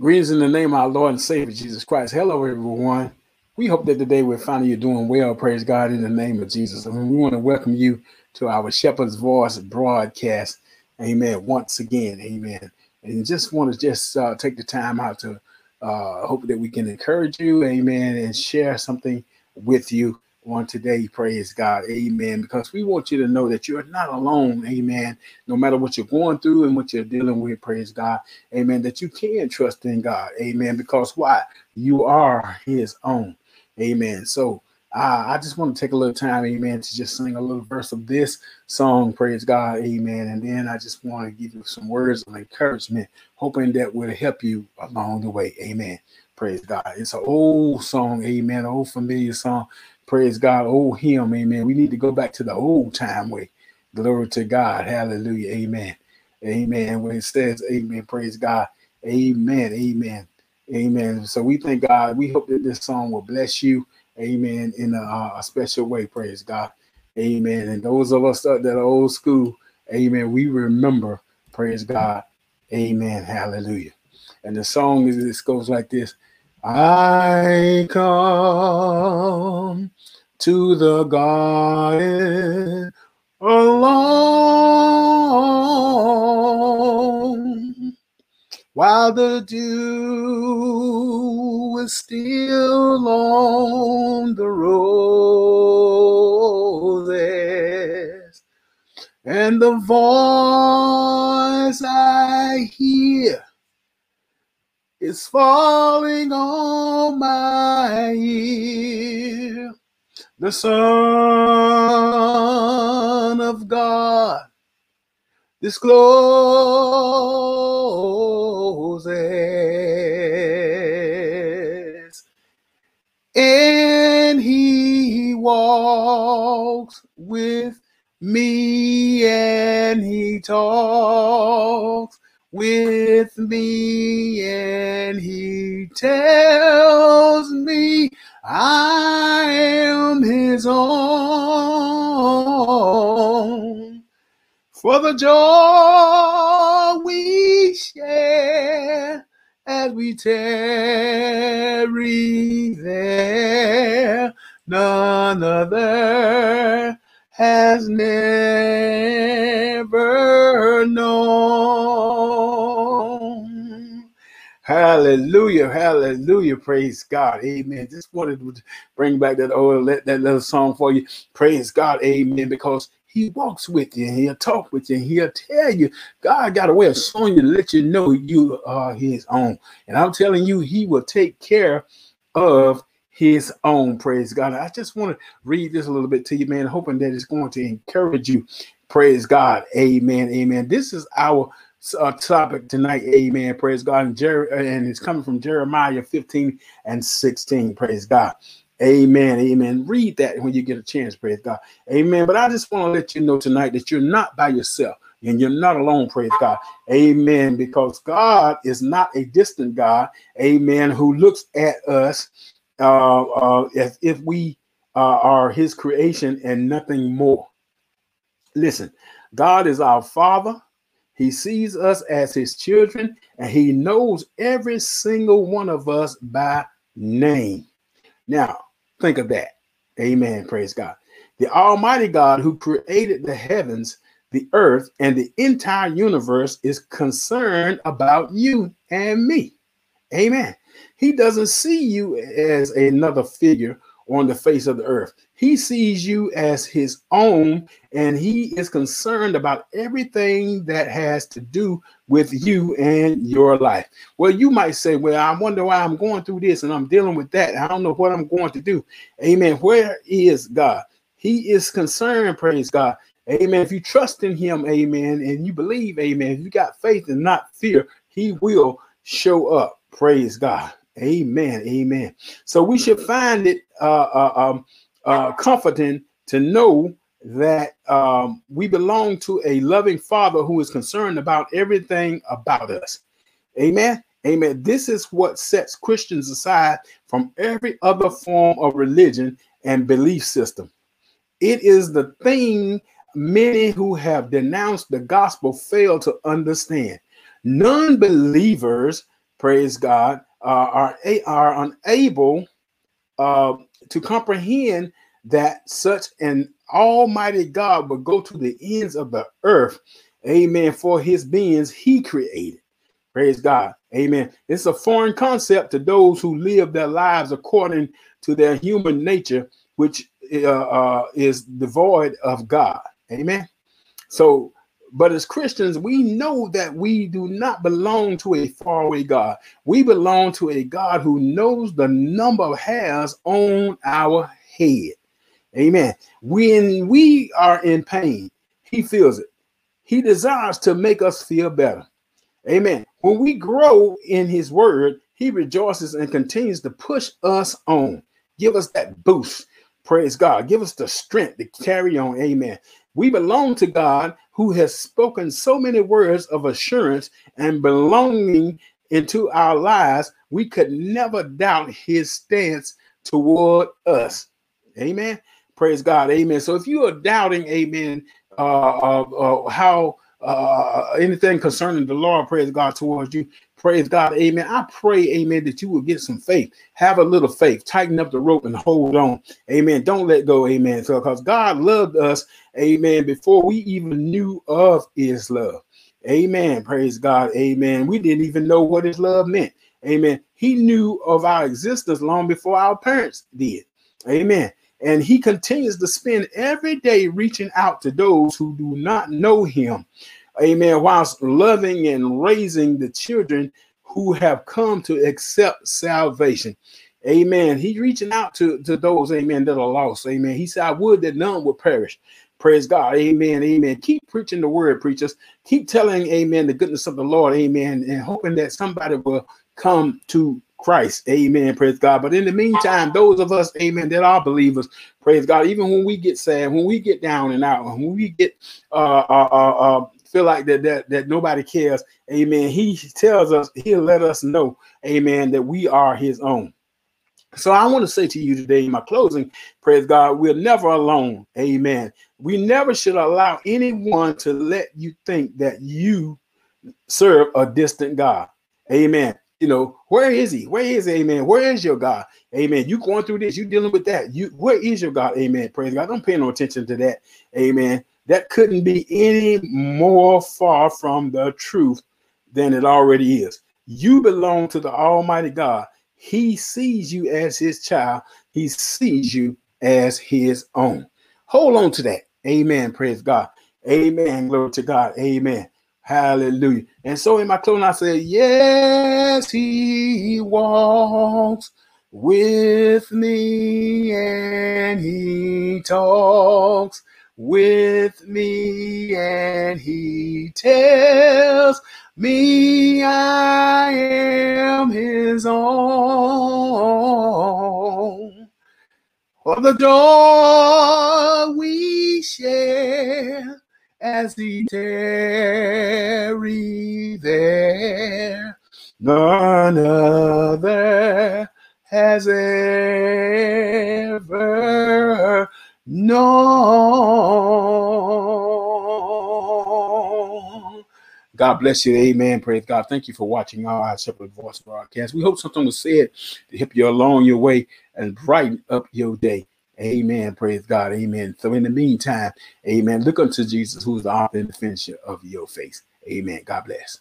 Greetings in the name of our Lord and Savior Jesus Christ. Hello, everyone. We hope that today we're finding you doing well. Praise God in the name of Jesus. And we want to welcome you to our Shepherd's Voice broadcast. Amen. Once again, amen. And just want to just uh, take the time out to uh, hope that we can encourage you, amen, and share something with you on today. Praise God. Amen. Because we want you to know that you're not alone. Amen. No matter what you're going through and what you're dealing with, praise God. Amen. That you can trust in God. Amen. Because why? You are his own. Amen. So uh, I just want to take a little time, amen, to just sing a little verse of this song, praise God, amen. And then I just want to give you some words of encouragement, hoping that will help you along the way, amen. Praise God. It's an old song, amen, old familiar song, Praise God. Oh, him. Amen. We need to go back to the old time way. Glory to God. Hallelujah. Amen. Amen. When it says, Amen. Praise God. Amen. Amen. Amen. So we thank God. We hope that this song will bless you. Amen. In a, a special way. Praise God. Amen. And those of us that are old school, Amen. We remember. Praise God. Amen. Hallelujah. And the song is this goes like this. I come to the garden alone. While the dew is still on the roses and the voice I hear is falling on my ear. The Son of God discloses, and he walks with me, and he talks with me and he tells me I am his own. For the joy we share as we tarry there, none other has never known. Hallelujah, hallelujah, praise God, amen. Just wanted to bring back that old that little song for you. Praise God, amen, because he walks with you and he'll talk with you and he'll tell you God got a way of showing you let you know you are his own. And I'm telling you, he will take care of his own. Praise God. I just want to read this a little bit to you, man, hoping that it's going to encourage you. Praise God. Amen. Amen. This is our uh, topic tonight. Amen. Praise God. And, Jer- and it's coming from Jeremiah 15 and 16. Praise God. Amen. Amen. Read that when you get a chance. Praise God. Amen. But I just want to let you know tonight that you're not by yourself and you're not alone. Praise God. Amen. Because God is not a distant God. Amen. Who looks at us uh, uh, as if we uh, are his creation and nothing more. Listen, God is our Father. He sees us as his children and he knows every single one of us by name. Now, think of that. Amen. Praise God. The Almighty God who created the heavens, the earth, and the entire universe is concerned about you and me. Amen. He doesn't see you as another figure on the face of the earth. He sees you as his own, and he is concerned about everything that has to do with you and your life. Well, you might say, Well, I wonder why I'm going through this and I'm dealing with that. I don't know what I'm going to do. Amen. Where is God? He is concerned, praise God. Amen. If you trust in him, amen, and you believe, amen, if you got faith and not fear, he will show up. Praise God. Amen. Amen. So we should find it uh, uh, um, uh, comforting to know that um, we belong to a loving Father who is concerned about everything about us. Amen. Amen. This is what sets Christians aside from every other form of religion and belief system. It is the thing many who have denounced the gospel fail to understand. Non believers praise God, uh, are, are unable uh, to comprehend that such an almighty God would go to the ends of the earth, amen, for his beings he created. Praise God. Amen. It's a foreign concept to those who live their lives according to their human nature, which uh, uh, is devoid of God. Amen. So, but as Christians, we know that we do not belong to a faraway God. We belong to a God who knows the number of hairs on our head. Amen. When we are in pain, He feels it. He desires to make us feel better. Amen. When we grow in His Word, He rejoices and continues to push us on. Give us that boost. Praise God. Give us the strength to carry on. Amen. We belong to God who has spoken so many words of assurance and belonging into our lives. We could never doubt his stance toward us. Amen. Praise God. Amen. So if you are doubting, amen, uh, uh, uh how uh, anything concerning the Lord, praise God towards you. Praise God, amen. I pray, amen, that you will get some faith. Have a little faith. Tighten up the rope and hold on, amen. Don't let go, amen. So, because God loved us, amen, before we even knew of His love, amen. Praise God, amen. We didn't even know what His love meant, amen. He knew of our existence long before our parents did, amen. And he continues to spend every day reaching out to those who do not know him. Amen. Whilst loving and raising the children who have come to accept salvation. Amen. He's reaching out to, to those, amen, that are lost. Amen. He said, I would that none would perish. Praise God. Amen. Amen. Keep preaching the word, preachers. Keep telling, amen, the goodness of the Lord. Amen. And hoping that somebody will come to Christ. Amen. Praise God. But in the meantime, those of us, amen, that are believers, praise God, even when we get sad, when we get down and out, when we get uh, uh, uh, uh, feel like that, that that nobody cares, amen. He tells us, he'll let us know, amen, that we are his own. So I want to say to you today, in my closing, praise God, we're never alone. Amen. We never should allow anyone to let you think that you serve a distant God. Amen you know, where is he? Where is amen? Where is your God? Amen. You going through this, you dealing with that. You where is your God? Amen. Praise God. Don't pay no attention to that. Amen. That couldn't be any more far from the truth than it already is. You belong to the Almighty God. He sees you as his child, he sees you as his own. Hold on to that. Amen. Praise God. Amen. Glory to God. Amen. Hallelujah. And so in my closing, I say, Yes, he walks with me and he talks with me and he tells me I am his own. For the joy we share as he tarry there. None other has ever known. God bless you. Amen. Praise God. Thank you for watching our Shepherd Voice broadcast. We hope something was said to help you along your way and brighten up your day. Amen. Praise God. Amen. So in the meantime, amen. Look unto Jesus, who's the author and the finisher of your faith. Amen. God bless.